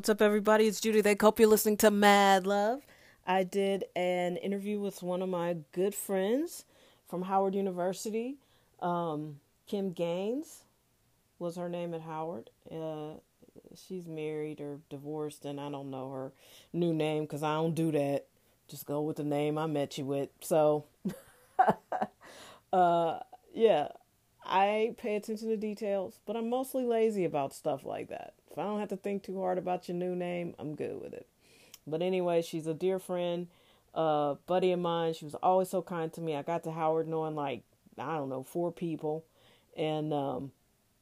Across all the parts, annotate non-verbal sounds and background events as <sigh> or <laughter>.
What's up, everybody? It's Judy. They hope you're listening to Mad Love. I did an interview with one of my good friends from Howard University. Um, Kim Gaines was her name at Howard. Uh, she's married or divorced, and I don't know her new name because I don't do that. Just go with the name I met you with. So, <laughs> uh, yeah, I pay attention to details, but I'm mostly lazy about stuff like that. If I don't have to think too hard about your new name, I'm good with it. But anyway, she's a dear friend, uh, buddy of mine. She was always so kind to me. I got to Howard knowing like I don't know four people, and um,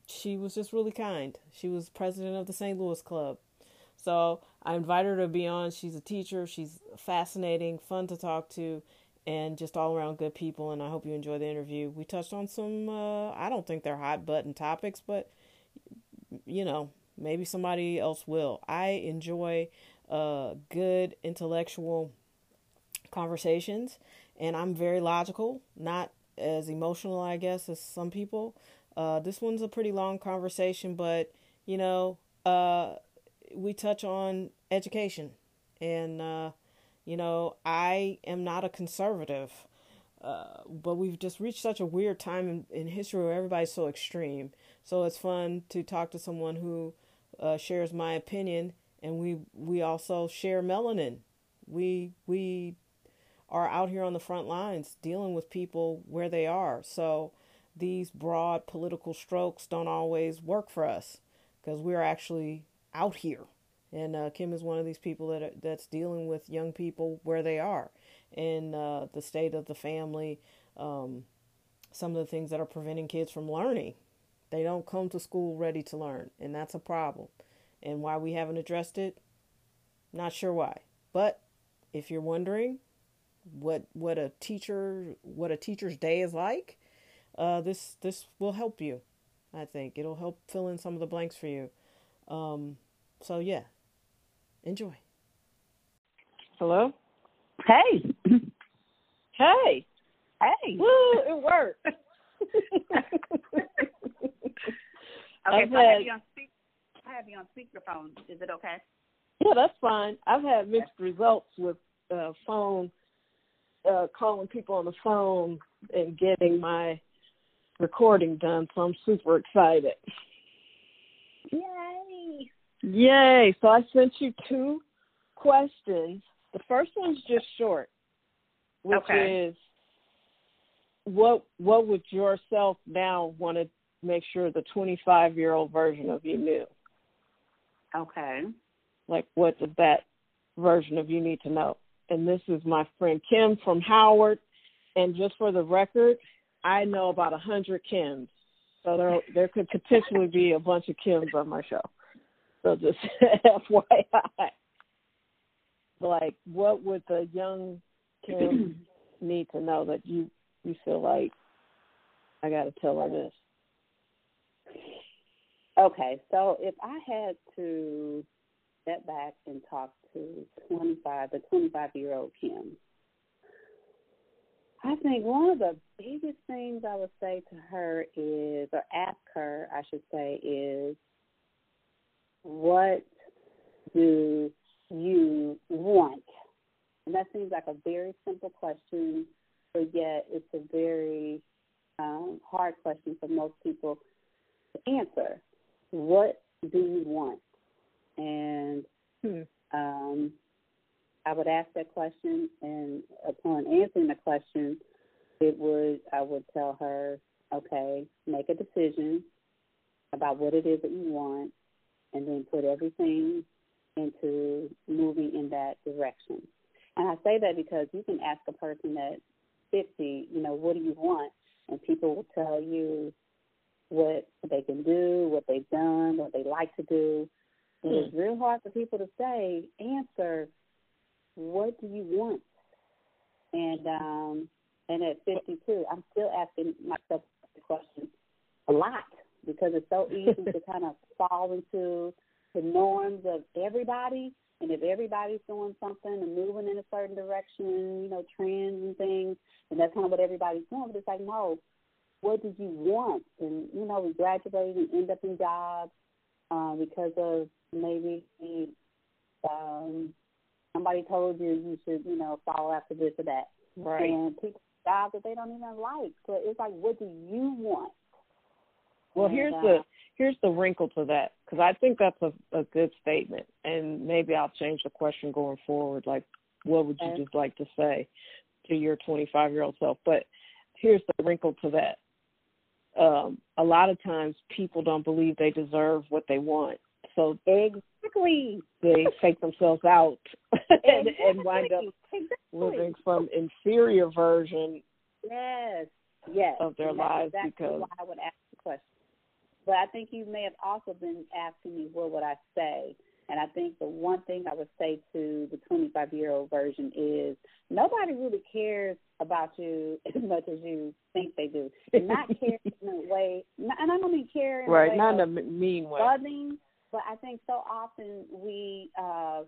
she was just really kind. She was president of the St. Louis Club. So I invited her to be on. She's a teacher. She's fascinating, fun to talk to, and just all around good people. And I hope you enjoy the interview. We touched on some, uh, I don't think they're hot button topics, but you know, maybe somebody else will. I enjoy uh, good intellectual conversations, and I'm very logical, not as emotional, I guess, as some people. Uh, this one's a pretty long conversation, but you know, uh, we touch on education, and uh, you know, I am not a conservative, uh, but we've just reached such a weird time in, in, history where everybody's so extreme. So it's fun to talk to someone who uh, shares my opinion, and we we also share melanin. We we are out here on the front lines dealing with people where they are. So these broad political strokes don't always work for us because we're actually out here. And uh, Kim is one of these people that are, that's dealing with young people where they are, in uh, the state of the family, um, some of the things that are preventing kids from learning. They don't come to school ready to learn, and that's a problem. And why we haven't addressed it, not sure why. But if you're wondering what what a teacher what a teacher's day is like, uh, this this will help you. I think it'll help fill in some of the blanks for you. Um, so yeah, enjoy. Hello. Hey. Hey. Hey. Woo! It worked. <laughs> okay, I've so had, I have you on speak. I have you on speakerphone. Is it okay? Yeah, that's fine. I've had mixed results with uh, phone uh, calling people on the phone and getting my recording done, so I'm super excited. Yay! Yay! So I sent you two questions. The first one's just short, which okay. is what what would yourself now want to make sure the 25 year old version of you knew? Okay. Like what does that version of you need to know? And this is my friend Kim from Howard. And just for the record, I know about a hundred Kims, so there there could potentially be a bunch of Kims on my show. So just <laughs> FYI, like, what would the young Kim <clears throat> need to know that you you feel like I got to tell her this? Okay, so if I had to step back and talk to 25, the 25 year old Kim, I think one of the biggest things I would say to her is, or ask her, I should say, is what do you want? And that seems like a very simple question, but yet it's a very um, hard question for most people to answer. What do you want? And hmm. um, I would ask that question, and upon answering the question, it would I would tell her, okay, make a decision about what it is that you want, and then put everything into moving in that direction. And I say that because you can ask a person at 50, you know, what do you want? And people will tell you what they can do, what they've done, what they like to do. And it's hmm. real hard for people to say, answer what do you want? And um, and at 52, I'm still asking myself the question a lot because it's so <laughs> easy to kind of fall into the norms of everybody. And if everybody's doing something and moving in a certain direction, you know, trends and things, and that's kind of what everybody's doing. But it's like, no, what did you want? And you know, we graduate and end up in jobs uh, because of maybe um, somebody told you you should, you know, follow after this or that. Right. And people jobs that they don't even like. So it's like, what do you want? Well, and, here's uh, the here's the wrinkle to that because I think that's a, a good statement, and maybe I'll change the question going forward. Like, what would you Okay. just like to say to your 25 year old self? But here's the wrinkle to that. Um, a lot of times, people don't believe they deserve what they want, so Exactly. they fake themselves out <laughs> and, and wind up Exactly. living some inferior version Yes. Yes. of their And lives exactly because why I would ask the question. But I think you may have also been asking me what would I say. And I think the one thing I would say to the 25 year old version is nobody really cares about you <laughs> as much as you think they do. Not <laughs> care in a way, and I don't mean care in a right, way not in a mean way. loving, but I think so often we uh,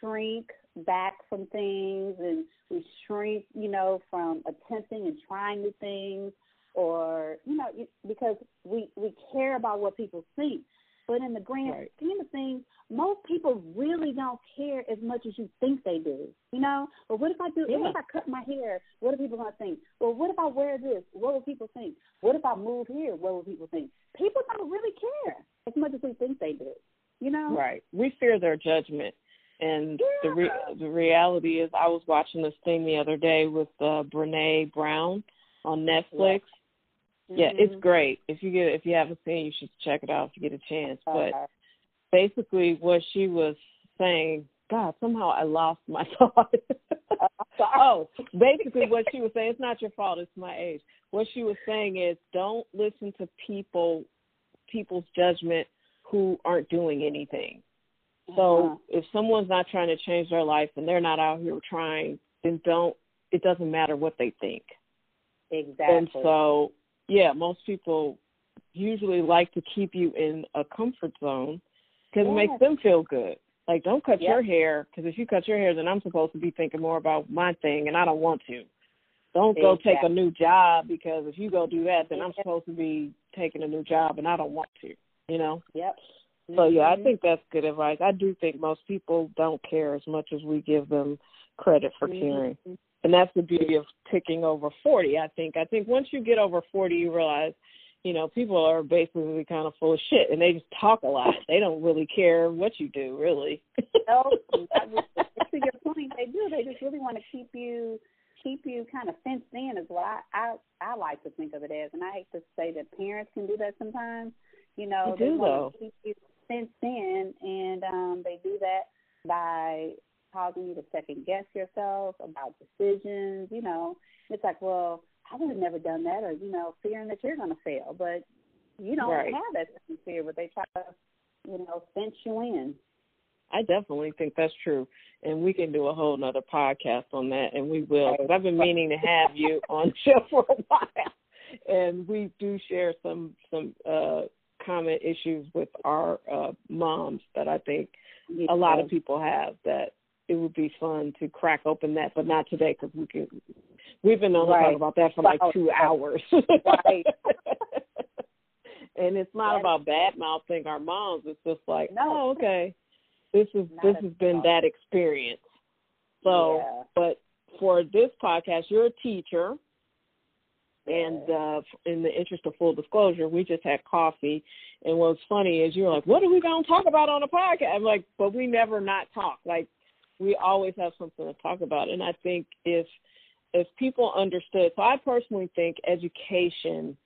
shrink back from things and we shrink, you know, from attempting and trying new things or, you know, because we, we care about what people think. But in the grand Right. scheme of things, most people really don't care as much as you think they do. You know? But what if I do? What if I cut my hair? What are people gonna think? Well, what if I wear this? What will people think? What if I move here? What will people think? People don't really care as much as we think they do. You know? Right. We fear their judgment. And the re- the reality is, I was watching this thing the other day with uh, Brene Brown on Netflix. Yeah, it's Mhm. great. If you get if you haven't seen, you should check it out if you get a chance. But Okay. basically, what she was saying, God, somehow I lost my <laughs> thought. <laughs> oh, basically, what she was saying, it's not your fault. It's my age. What she was saying is, don't listen to people people's judgment who aren't doing anything. So Uh-huh. if someone's not trying to change their life and they're not out here trying, then don't. It doesn't matter what they think. exactly. And so, yeah, most people usually like to keep you in a comfort zone because it makes them feel good. Like, don't cut your hair because if you cut your hair, then I'm supposed to be thinking more about my thing, and I don't want to. Don't go take a new job because if you go do that, then I'm supposed to be taking a new job, and I don't want to. You know. Yep. So yeah, I Mhm. think that's good advice. I do think most people don't care as much as we give them credit for Mhm. caring. And that's the beauty of ticking over 40, I think. I think once you get over 40, you realize, you know, people are basically kind of full of shit and they just talk a lot. They don't really care what you do, really. <laughs> No, <laughs> to your point, they do. They just really want to keep you keep you kind of fenced in is what I, I I like to think of it as. And I hate to say that parents can do that sometimes. You know, They do, want though. to keep you fenced in and um they do that by causing you to second guess yourself about decisions, you know. It's like, well, I would have never done that or, you know, fearing that you're gonna fail. But you don't Right. have that fear, but they try to, you know, fence you in. I definitely think that's true. And we can do a whole nother podcast on that, and we will. Because I've been meaning to have you on the <laughs> show for a while. And we do share some some uh common issues with our uh moms that I think a lot of people have that it would be fun to crack open that, but not today because we can. We've been on Right. talk about that for like two hours. Right. <laughs> and it's not That- about bad mouthing our moms. It's just like, No. oh, okay, this is Not this has been that experience. So, Yeah. but for this podcast, you're a teacher. And uh, in the interest of full disclosure, we just had coffee. And what's funny is you're like, what are we going to talk about on a podcast? I'm like, but we never not talk. Like, we always have something to talk about. And I think if if people understood, so I personally think education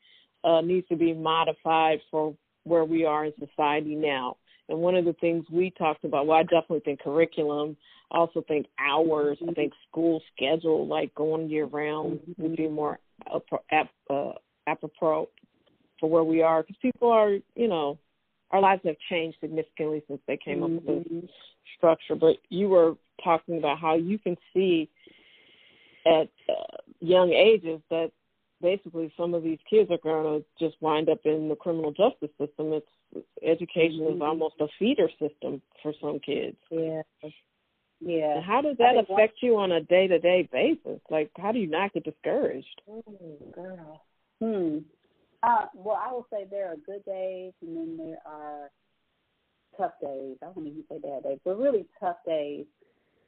uh, needs to be modified for where we are in society now. And one of the things we talked about, well, I definitely think curriculum. I also think hours. I think school schedule, like going year round, would be more ap- ap- uh, apropos for where we are because people are, you know, our lives have changed significantly since they came up with this Mhm. structure. But you were talking about how you can see at uh, young ages that basically some of these kids are going to just wind up in the criminal justice system. It's, it's education is Mhm. almost a feeder system for some kids. Yeah. Yeah. And how does that affect you on a day to day basis? Like, how do you not get discouraged? Oh, girl. Hmm. Uh, well, I will say there are good days, and then there are tough days. I won't even say bad days, but really tough days.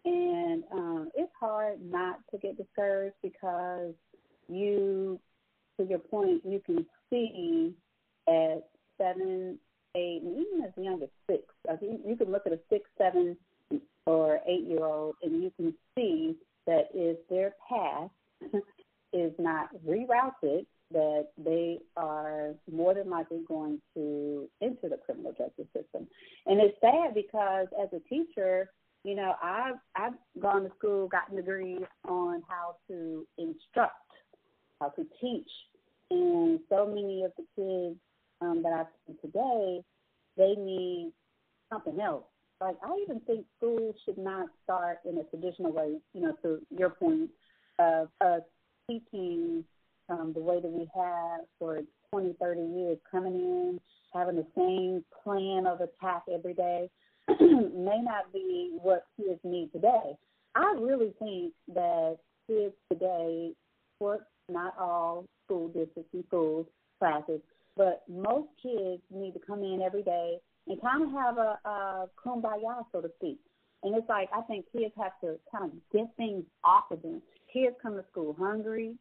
And um, it's hard not to get discouraged because you, to your point, you can see at seven, eight, and even as young as six. I you can look at a six, seven, or eight year old, and you can see that if their path <laughs> is not rerouted, that they are more than likely going to enter the criminal justice system. And it's sad because as a teacher, you know, I've I've gone to school, gotten degrees on how to instruct, how to teach, and so many of the kids um, that I see today, they need something else. Like I even think schools should not start in a traditional way. You know, to your point of us teaching um, the way that we have for 20, 30 years, coming in, having the same plan of attack every day, <clears throat> may not be what kids need today. I really think that kids today, for not all school districts and schools, classes, but most kids need to come in every day and kind of have a, a kumbaya, so to speak. And it's like I think kids have to kind of get things off of them. Kids come to school hungry.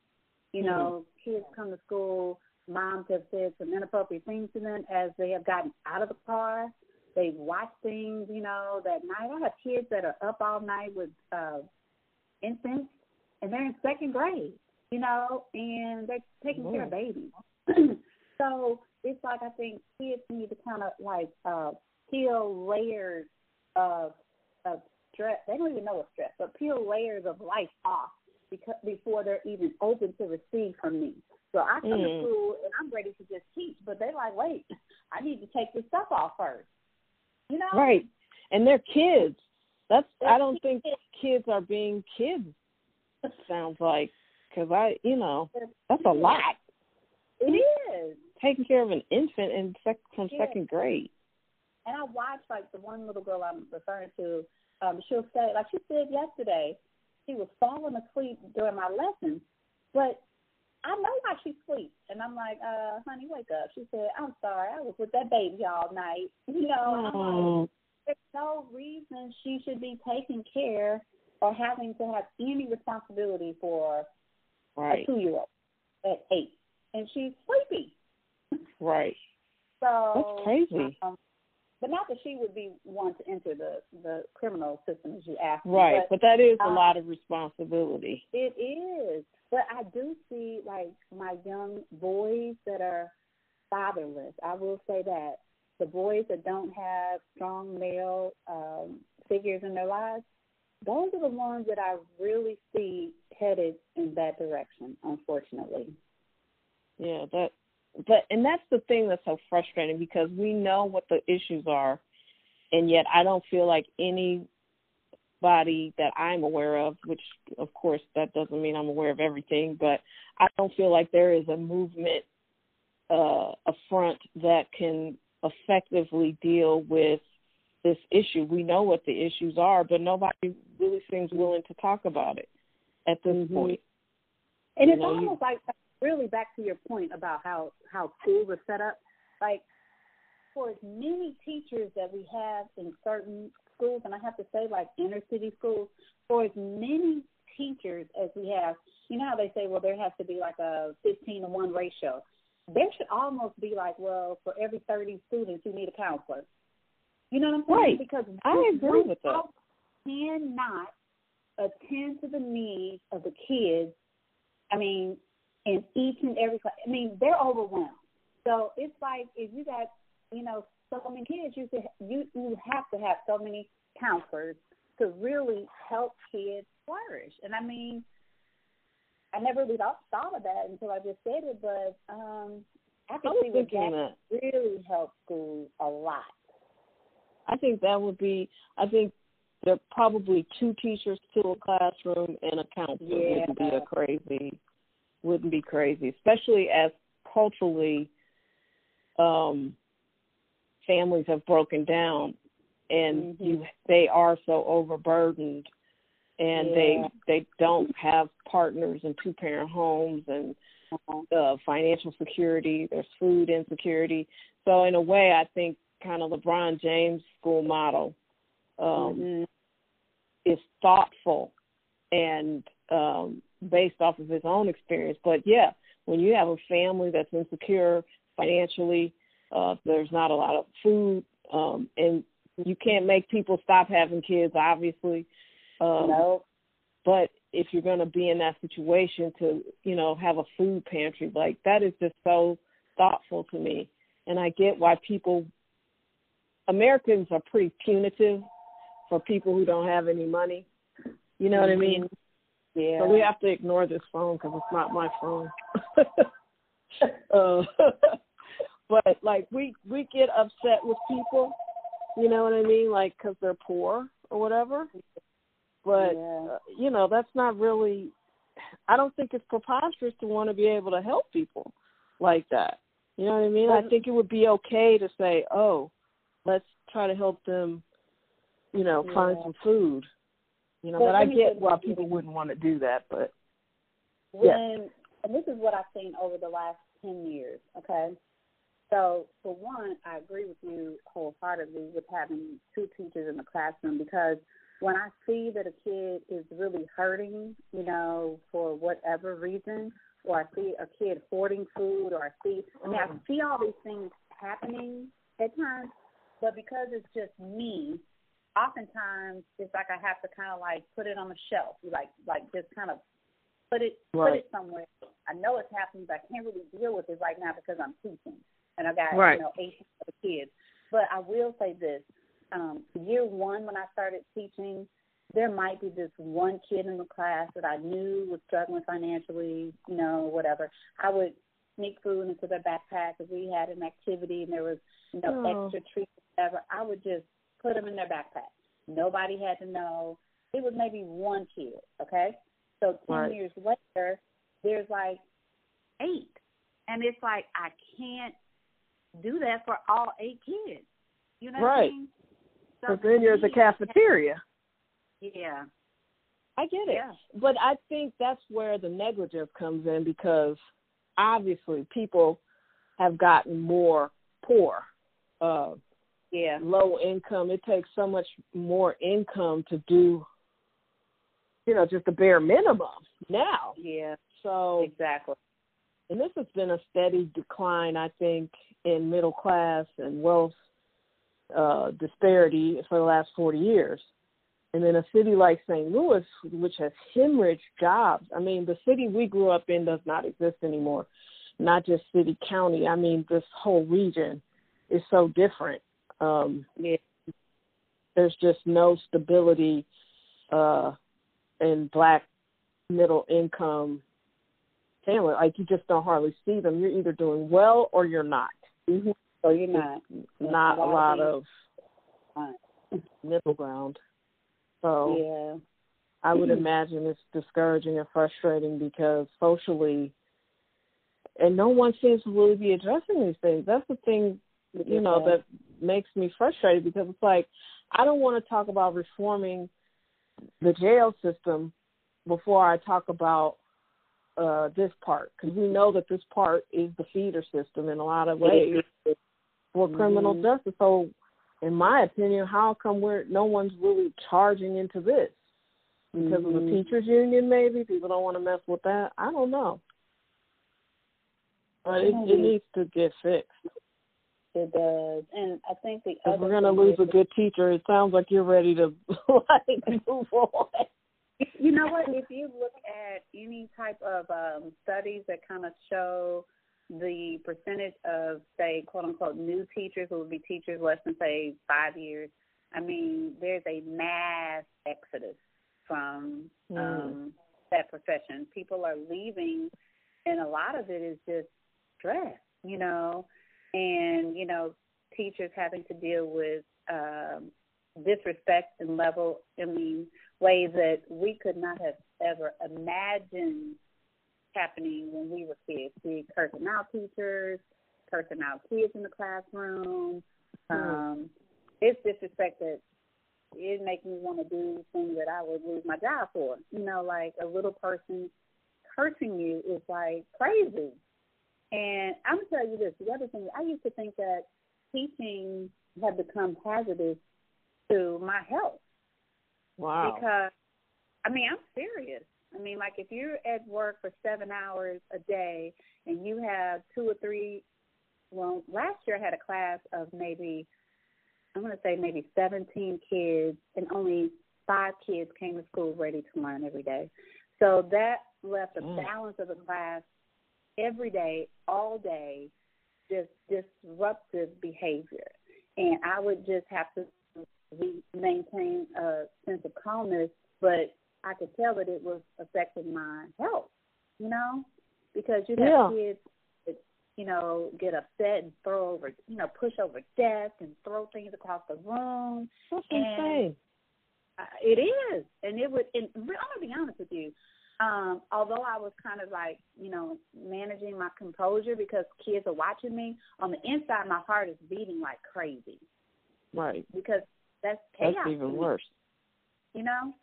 You know, mm-hmm. kids come to school. Moms have said some inappropriate things to them as they have gotten out of the car. They've watched things, you know, that night. I have kids that are up all night with uh, infants, and they're in second grade, you know, and they're taking care of babies. <clears throat> so it's like I think kids need to kind of like uh, peel layers of of stress. They don't even know what stress, but peel layers of life off because before they're even open to receive from me. So I come mm. to school and I'm ready to just teach, but they're like, wait, I need to take this stuff off first. You know? Right. And they're kids. That's they're I don't kids. think kids are being kids. It Sounds like because I, you know, that's a lot. It is taking care of an infant in sec- from yeah. second grade. And I watched like the one little girl I'm referring to. Um, she'll say, like she said yesterday, she was falling asleep during my lessons, but I know why she sleeps. And I'm like, uh, honey, wake up. She said, I'm sorry, I was with that baby all night. <laughs> You know, oh. Like, there's no reason she should be taking care or having to have any responsibility for right. a two year old at eight. And she's sleepy. Right. So that's crazy. Um, but not that she would be one to enter the the criminal system as you asked. Right, me, but, but that is um, a lot of responsibility. It is, but I do see like my young boys that are fatherless. I will say that the boys that don't have strong male um, figures in their lives, those are the ones that I really see headed in that direction. Unfortunately. Yeah, that but and that's the thing that's so frustrating because we know what the issues are and yet I don't feel like anybody that I'm aware of, which of course that doesn't mean I'm aware of everything, but I don't feel like there is a movement uh a front that can effectively deal with this issue. We know what the issues are, but nobody really seems willing to talk about it at this mm-hmm. point. And you it's know, almost you, like really back to your point about how how schools are set up, like for as many teachers that we have in certain schools, and I have to say like inner city schools, for as many teachers as we have, you know how they say, well, there has to be like a 15 to 1 ratio. There should almost be like, well, for every 30 students, you need a counselor. You know what I'm saying? Right. Because I agree with that. Cannot attend to the needs of the kids. I mean, in each and every class. I mean, they're overwhelmed. So it's like if you got, you know, so many kids, you should, you you have to have so many counselors to really help kids flourish. And I mean, I never really thought, thought of that until I just said it, but um, I can I see that, that really help schools a lot. I think that would be. I think there are probably two teachers to a classroom and a counselor yeah. would be a crazy wouldn't be crazy, especially as culturally um, families have broken down and mm-hmm. you they are so overburdened and yeah. they they don't have partners in two parent homes and uh, financial security there's food insecurity so in a way i think kind of LeBron James school model um, mm-hmm. is thoughtful and um, based off of his own experience. But yeah, when you have a family that's insecure financially, uh, there's not a lot of food, um, and you can't make people stop having kids, obviously. Um, no. But if you're going to be in that situation to, you know, have a food pantry, like that is just so thoughtful to me. And I get why people, Americans are pretty punitive for people who don't have any money. You know what I mean? Yeah. So we have to ignore this phone because it's not my phone. <laughs> uh, <laughs> but like we we get upset with people, you know what I mean? Like because they're poor or whatever. But yeah. uh, you know that's not really. I don't think it's preposterous to want to be able to help people like that. You know what I mean? I think it would be okay to say, "Oh, let's try to help them," you know, yeah. find some food. You know, but but I get why people wouldn't want to do that, but when yeah. and this is what I've seen over the last ten years, okay? So for one, I agree with you wholeheartedly with having two teachers in the classroom because when I see that a kid is really hurting, you know, for whatever reason, or I see a kid hoarding food, or I see, I mean, I mm. see all these things happening at times, but because it's just me, oftentimes it's like I have to kind of like put it on the shelf, like like just kind of put it right. put it somewhere. I know it's happening, but I can't really deal with it right now because I'm teaching and I got right. you know eight other kids. But I will say this: um, year one, when I started teaching, there might be this one kid in the class that I knew was struggling financially, you know, whatever. I would sneak food into their backpack if we had an activity and there was, you know, oh. extra treats, whatever. I would just put them in their backpack. Nobody had to know. It was maybe one kid, okay? So 10 right. years later, there's like eight. And it's like, I can't do that for all eight kids. You know right. what I mean? So then you're at the cafeteria. Yeah. I get it. Yeah. But I think that's where the negligence comes in because obviously people have gotten more poor. Uh yeah. low income. It takes so much more income to do you know, just the bare minimum now. Yeah. So exactly. And this has been a steady decline, I think, in middle class and wealth uh, disparity for the last 40 years. And then a city like St. Louis, which has hemorrhaged jobs, I mean, the city we grew up in does not exist anymore. Not just city, county. I mean, this whole region is so different. Um, yeah. There's just no stability uh, in black middle income family. Like you just don't hardly see them. You're either doing well or you're not. Mm-hmm. So you're not. Not a lot of middle ground. So yeah. I would imagine it's discouraging and frustrating because socially, and no one seems to really be addressing these things. That's the thing, you know, that makes me frustrated because it's like I don't want to talk about reforming the jail system before I talk about uh, this part because we know that this part is the feeder system in a lot of ways for mm-hmm. criminal justice. So, in my opinion, how come we're no one's really charging into this? Because mm-hmm. of the teachers union, maybe people don't want to mess with that. I don't know, but it, it needs to get fixed. It does, and I think the if other we're going to lose is- a good teacher, it sounds like you're ready to <laughs> like move on. You know what? If you look at any type of um, studies that kind of show the percentage of, say, quote unquote, new teachers who would be teachers less than, say, five years, I mean, there's a mass exodus from Mm. um, that profession. People are leaving, and a lot of it is just stress, you know, and, you know, teachers having to deal with um, disrespect and level, I mean, ways that we could not have ever imagined happening when we were kids. The cursing out teachers, cursing out kids in the classroom. Um, it's disrespect that it makes me want to do things that I would lose my job for. You know, like a little person cursing you is like crazy. And I'm gonna tell you this: the other thing, I used to think that teaching had become hazardous to my health. Wow. Because, I mean, I'm serious. I mean, like if you're at work for seven hours a day and you have two or three, well, last year I had a class of maybe, I'm going to say maybe 17 kids, and only five kids came to school ready to learn every day. So that left a mm. balance of the class every day, all day, just disruptive behavior. And I would just have to maintain a sense of calmness, but I could tell that it was affecting my health, you know, because you have yeah. kids that, you know, get upset and throw over, you know, push over desks and throw things across the room. That's and insane. It is, and it would. And I'm gonna be honest with you. Um, although I was kind of like, you know, managing my composure because kids are watching me, on the inside my heart is beating like crazy. Right. Because that's chaos. That's even worse. You know?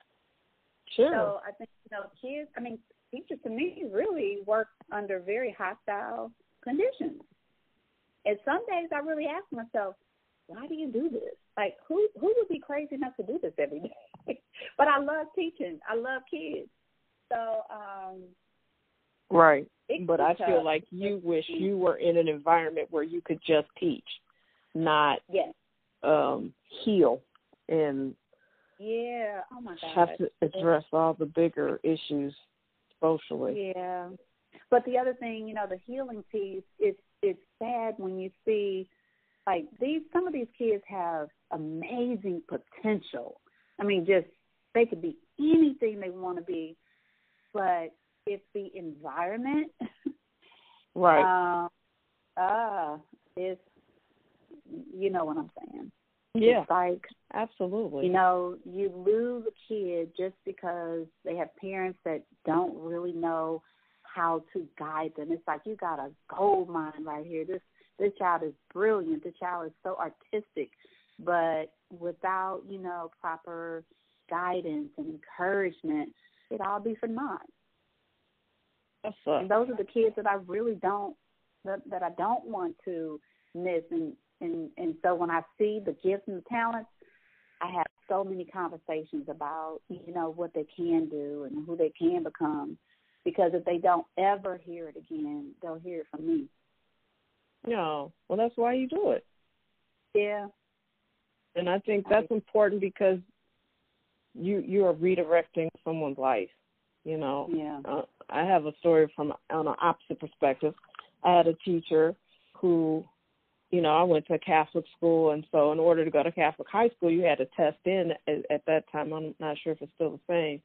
Sure. So I think, you know, kids, I mean, teachers to me really work under very hostile conditions. And some days I really ask myself, why do you do this? Like, who who would be crazy enough to do this every day? <laughs> but I love teaching. I love kids. So, um, right. But I feel like you wish you were in an environment where you could just teach, not yes. um, heal and yeah. Oh my God. Have to address all the bigger issues socially. Yeah. But the other thing, you know, the healing piece, it's it's sad when you see like these some of these kids have amazing potential. I mean, just they could be anything they want to be, but it's the environment. <laughs> right. Um, uh, it's you know what I'm saying. Yeah. It's like absolutely. You know, you lose a kid just because they have parents that don't really know how to guide them. It's like you got a gold mine right here. This this child is brilliant. This child is so artistic, but without you know proper guidance and encouragement, it all be for naught. That's and those are the kids that I really don't that, that I don't want to miss and and and so when I see the gifts and the talents, I have so many conversations about you know what they can do and who they can become. Because if they don't ever hear it again, they'll hear it from me. No, well, that's why you do it. Yeah. And I think that's important because you you are redirecting someone's life. You know. Yeah. Uh, I have a story from on an opposite perspective. I had a teacher who you know, I went to a Catholic school, and so in order to go to Catholic high school, you had to test in at, at that time. I'm not sure if it's still the same,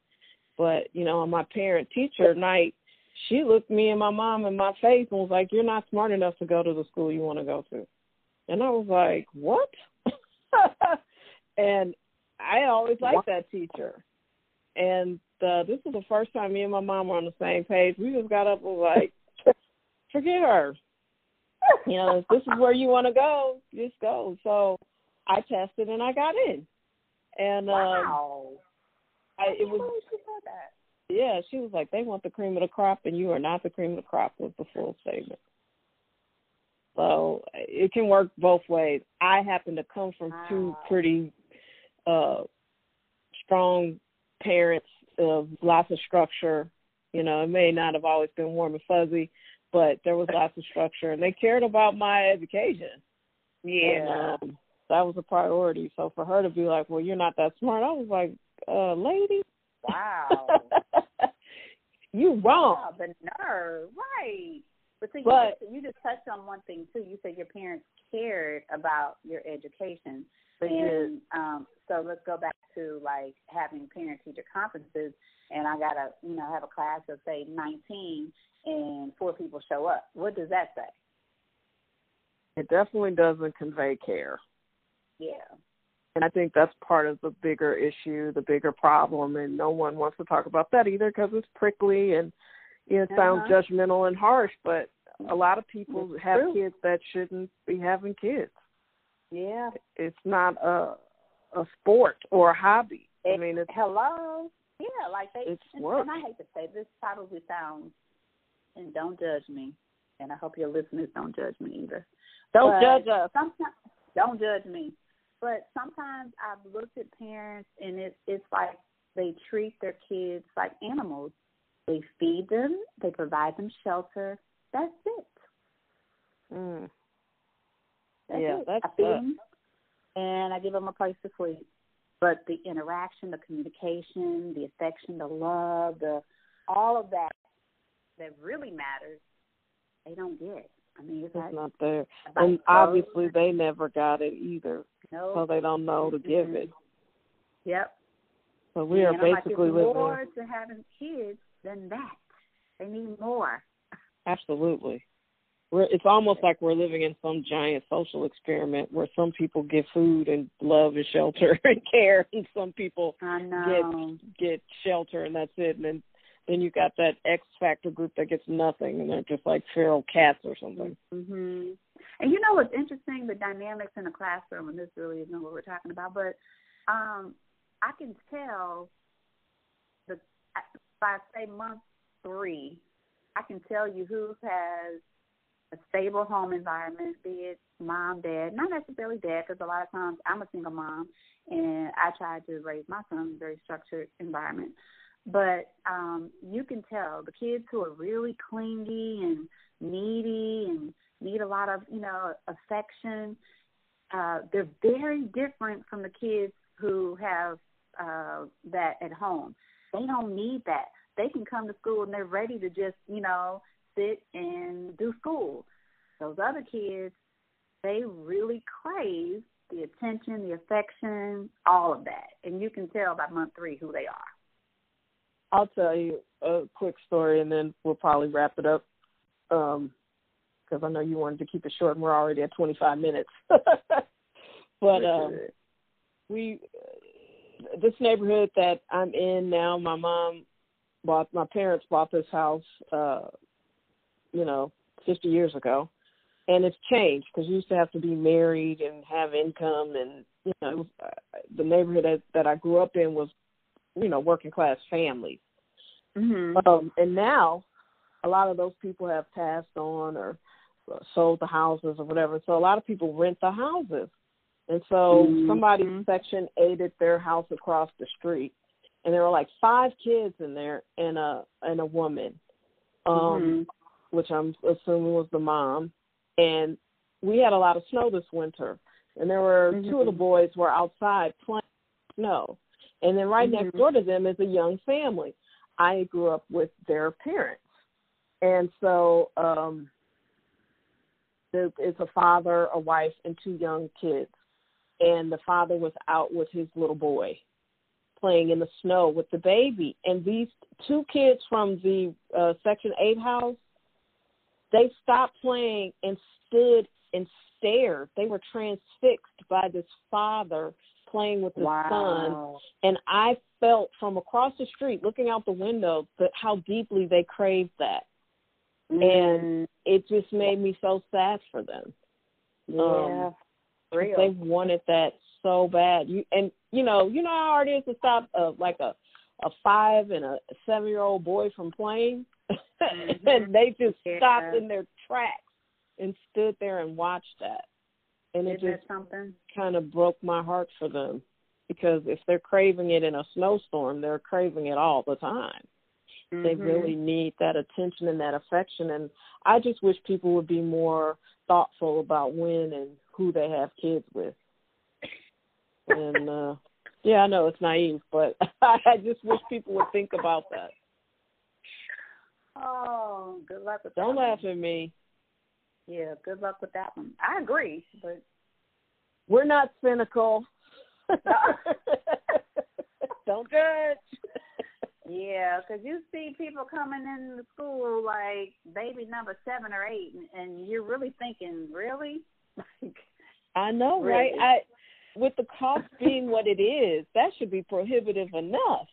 but you know, on my parent teacher night, she looked me and my mom in my face and was like, "You're not smart enough to go to the school you want to go to," and I was like, "What?" <laughs> and I always liked that teacher, and uh, this was the first time me and my mom were on the same page. We just got up and was like, <laughs> "Forget her." you know, if this is where you want to go, just go. So I tested and I got in. And um, wow. I, it was yeah, she was like, they want the cream of the crop, and you are not the cream of the crop. Was the full statement. So it can work both ways. I happen to come from wow. two pretty uh strong parents of lots of structure. You know, it may not have always been warm and fuzzy, but there was lots of structure and they cared about my education. Yeah. And, um, that was a priority. So for her to be like, Well, you're not that smart, I was like, Uh, lady Wow. <laughs> you wrong. Wow, the nerve, right. But, see, but you, you just touched on one thing too. You said your parents cared about your education. And um, so let's go back to like having parent teacher conferences and I gotta, you know, have a class of say nineteen and four people show up. What does that say? It definitely doesn't convey care. Yeah. And I think that's part of the bigger issue, the bigger problem, and no one wants to talk about that either because it's prickly and you know, it sounds uh-huh. judgmental and harsh. But a lot of people it's have true. kids that shouldn't be having kids. Yeah, it's not a a sport or a hobby. It, I mean, it's hello. Yeah, like they. It's and, work. and I hate to say this probably sounds, and don't judge me, and I hope your listeners don't judge me either. Don't but judge us. Sometimes, don't judge me. But sometimes I've looked at parents and it's it's like they treat their kids like animals. They feed them, they provide them shelter. That's it. Mm. That's yeah, it. that's I feed them, and I give them a place to sleep. But the interaction, the communication, the affection, the love, the all of that that really matters, they don't get. I mean, it's, it's not there, and obviously they never got it either, no. so they don't know to give mm-hmm. it. Yep. So we are and basically like, living. more to having kids than that. They need more. Absolutely. We're, it's almost like we're living in some giant social experiment where some people get food and love and shelter <laughs> and care, and some people get get shelter and that's it. And then then you got that X factor group that gets nothing, and they're just like feral cats or something. Mhm. And you know what's interesting? The dynamics in the classroom, and this really isn't what we're talking about, but um, I can tell the by say month three, I can tell you who has a stable home environment, be it mom, dad, not necessarily dad, because a lot of times I'm a single mom and I try to raise my son in a very structured environment. But um, you can tell the kids who are really clingy and needy and need a lot of, you know, affection, uh, they're very different from the kids who have uh, that at home. They don't need that. They can come to school and they're ready to just, you know, sit and do school. Those other kids, they really crave the attention, the affection, all of that. And you can tell by month three who they are. I'll tell you a quick story and then we'll probably wrap it up. Um, because I know you wanted to keep it short and we're already at 25 minutes. <laughs> but um, we, this neighborhood that I'm in now, my mom bought, my parents bought this house, uh, you know, 50 years ago, and it's changed because you used to have to be married and have income, and you know, it was, uh, the neighborhood that, that I grew up in was, you know, working class families. Mm-hmm. Um, and now, a lot of those people have passed on or sold the houses or whatever. So a lot of people rent the houses. And so mm-hmm. somebody section eighted their house across the street and there were like five kids in there and a and a woman. Um mm-hmm which I'm assuming was the mom, and we had a lot of snow this winter, and there were mm-hmm. two of the boys were outside playing snow, and then right mm-hmm. next door to them is a young family. I grew up with their parents, and so um, it's a father, a wife, and two young kids, and the father was out with his little boy playing in the snow with the baby and these two kids from the uh section 8 house they stopped playing and stood and stared. They were transfixed by this father playing with his wow. son. And I felt from across the street, looking out the window, that how deeply they craved that. Mm. And it just made me so sad for them. Yeah. Um, Real. They wanted that so bad. You and you know, you know how hard it is to stop uh, like a a five and a seven year old boy from playing mm-hmm. <laughs> and they just yeah. stopped in their tracks and stood there and watched that. And Isn't it just something? kind of broke my heart for them because if they're craving it in a snowstorm, they're craving it all the time. Mm-hmm. They really need that attention and that affection. And I just wish people would be more thoughtful about when and who they have kids with. And uh yeah, I know it's naive, but <laughs> I just wish people would think about that. Oh, good luck with that one. Don't laugh one. at me. Yeah, good luck with that one. I agree, but we're not cynical. <laughs> Don't judge. Yeah, because you see people coming in the school like baby number seven or eight, and, and you're really thinking, really? <laughs> Like, I know, really? right? I with the cost being what it is, that should be prohibitive enough.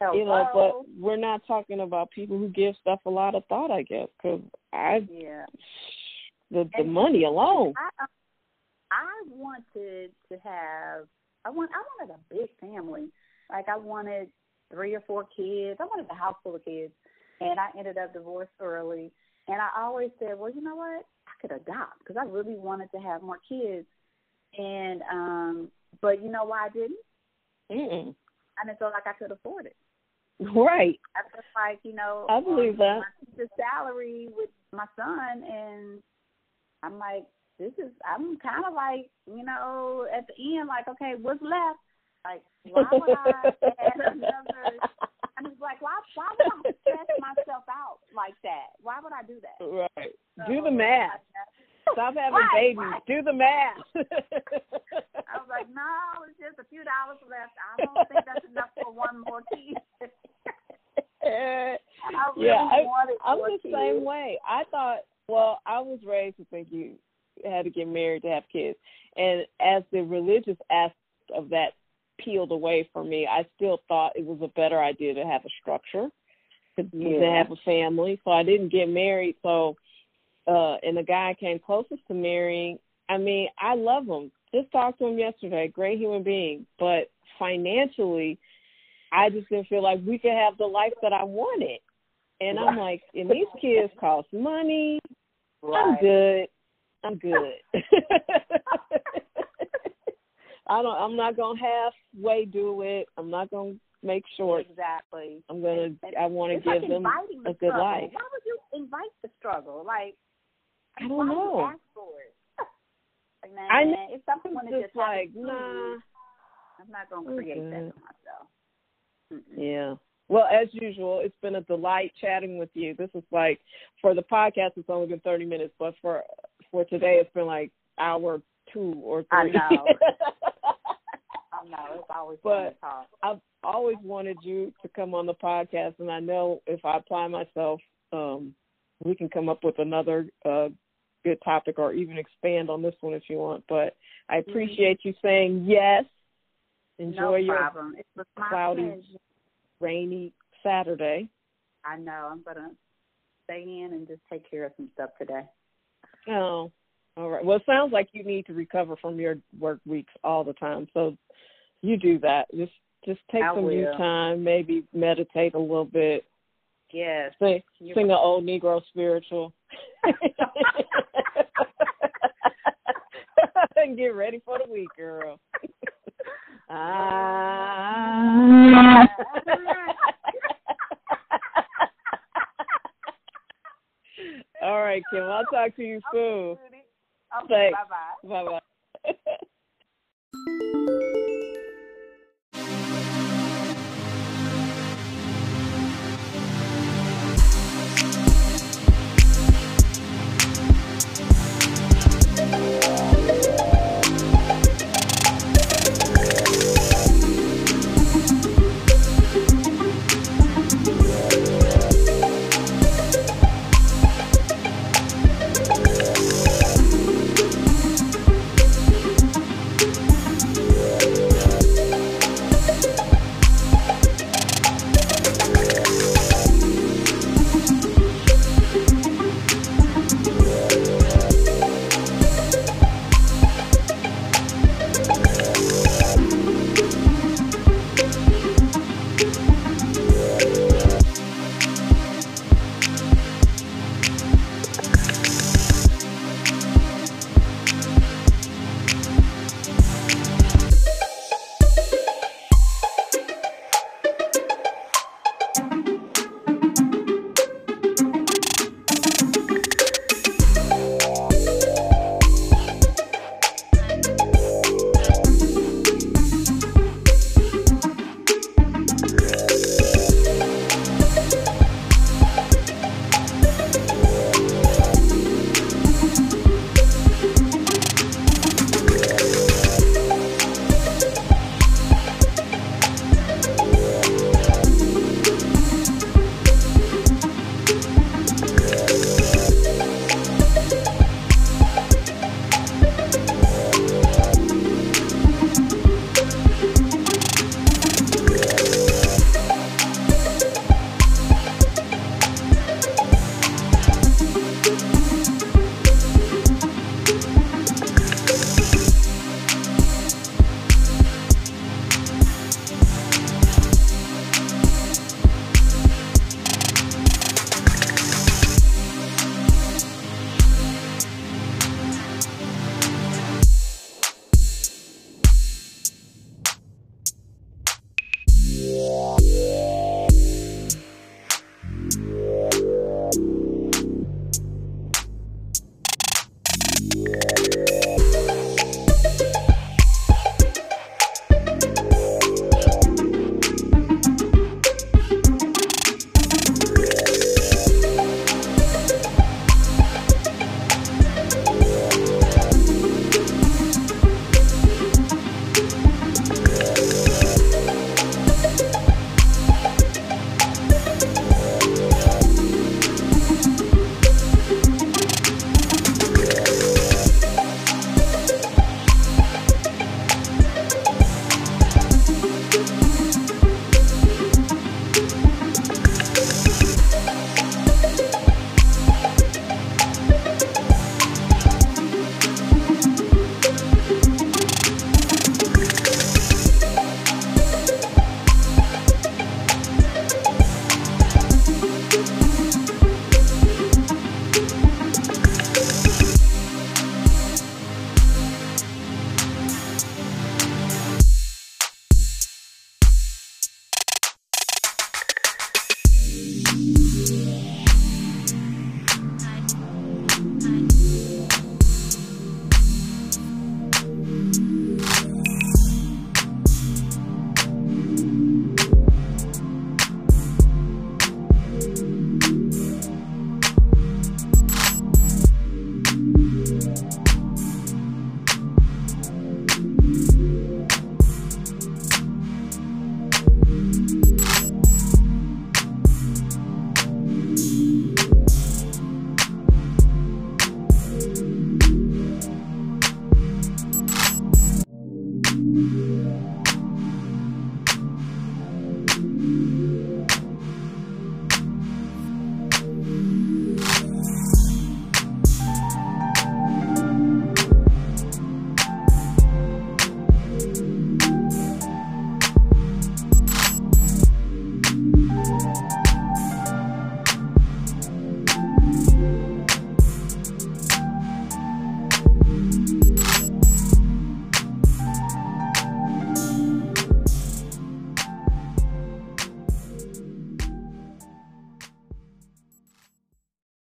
Hello? You know, but we're not talking about people who give stuff a lot of thought, I guess, because I yeah the the and money alone. I, I wanted to have I want I wanted a big family. Like I wanted three or four kids. I wanted a house full of kids, and I ended up divorced early. And I always said, well, you know what? I could adopt because I really wanted to have more kids. And um, but you know why I didn't? Mm-mm. I didn't feel like I could afford it. Right. I felt like you know I um, believe that. the salary with my son, and I'm like, this is. I'm kind of like, you know, at the end, like, okay, what's left? Like, why would I add another? <laughs> I was like, why? Why would I stress myself out like that? Why would I do that? Right. So, Do the math. Stop having Right, babies. right. Do the math. <laughs> I was like, no, it's just a few dollars left. I don't think that's enough for one more kid. I really yeah, I, I'm the kids. same way. I thought, well, I was raised to think you had to get married to have kids, and as the religious aspect of that peeled away from me, I still thought it was a better idea to have a structure, to, to have a family. So I didn't get married. So, uh, and the guy I came closest to marrying, I mean, I love him. Just talked to him yesterday. Great human being, but financially, I just didn't feel like we could have the life that I wanted. And I'm like, and these kids cost money. I'm good. I'm good. <laughs> I don't. I'm not gonna halfway do it. I'm not gonna make short. Exactly. I'm gonna. I want to give like them the a good struggle. life. Why would you invite the struggle? Like, I don't know. ask for it? <laughs> like, man, I know. if something to just like, nah. I'm not gonna create that for myself. Mm-mm. Yeah. Well, as usual, it's been a delight chatting with you. This is like for the podcast, it's only been thirty minutes, but for for today, it's been like hour two or three. I know. <laughs> I know it's always fun But- talk. I've always wanted you to come on the podcast, and I know if I apply myself, um, we can come up with another uh, good topic or even expand on this one if you want. But I appreciate you saying yes. Enjoy no your problem. It was my cloudy- pleasure. Rainy Saturday. I know. I'm gonna stay in and just take care of some stuff today. Oh, all right. Well, it sounds like you need to recover from your work weeks all the time. So you do that. Just just take I some will. time, maybe meditate a little bit, Yes. sing You're sing an old Negro spiritual, <laughs> <laughs> and get ready for the week, girl. <laughs> ah. <laughs> All right, Kim. I'll talk to you soon. Okay, bye bye. Bye bye.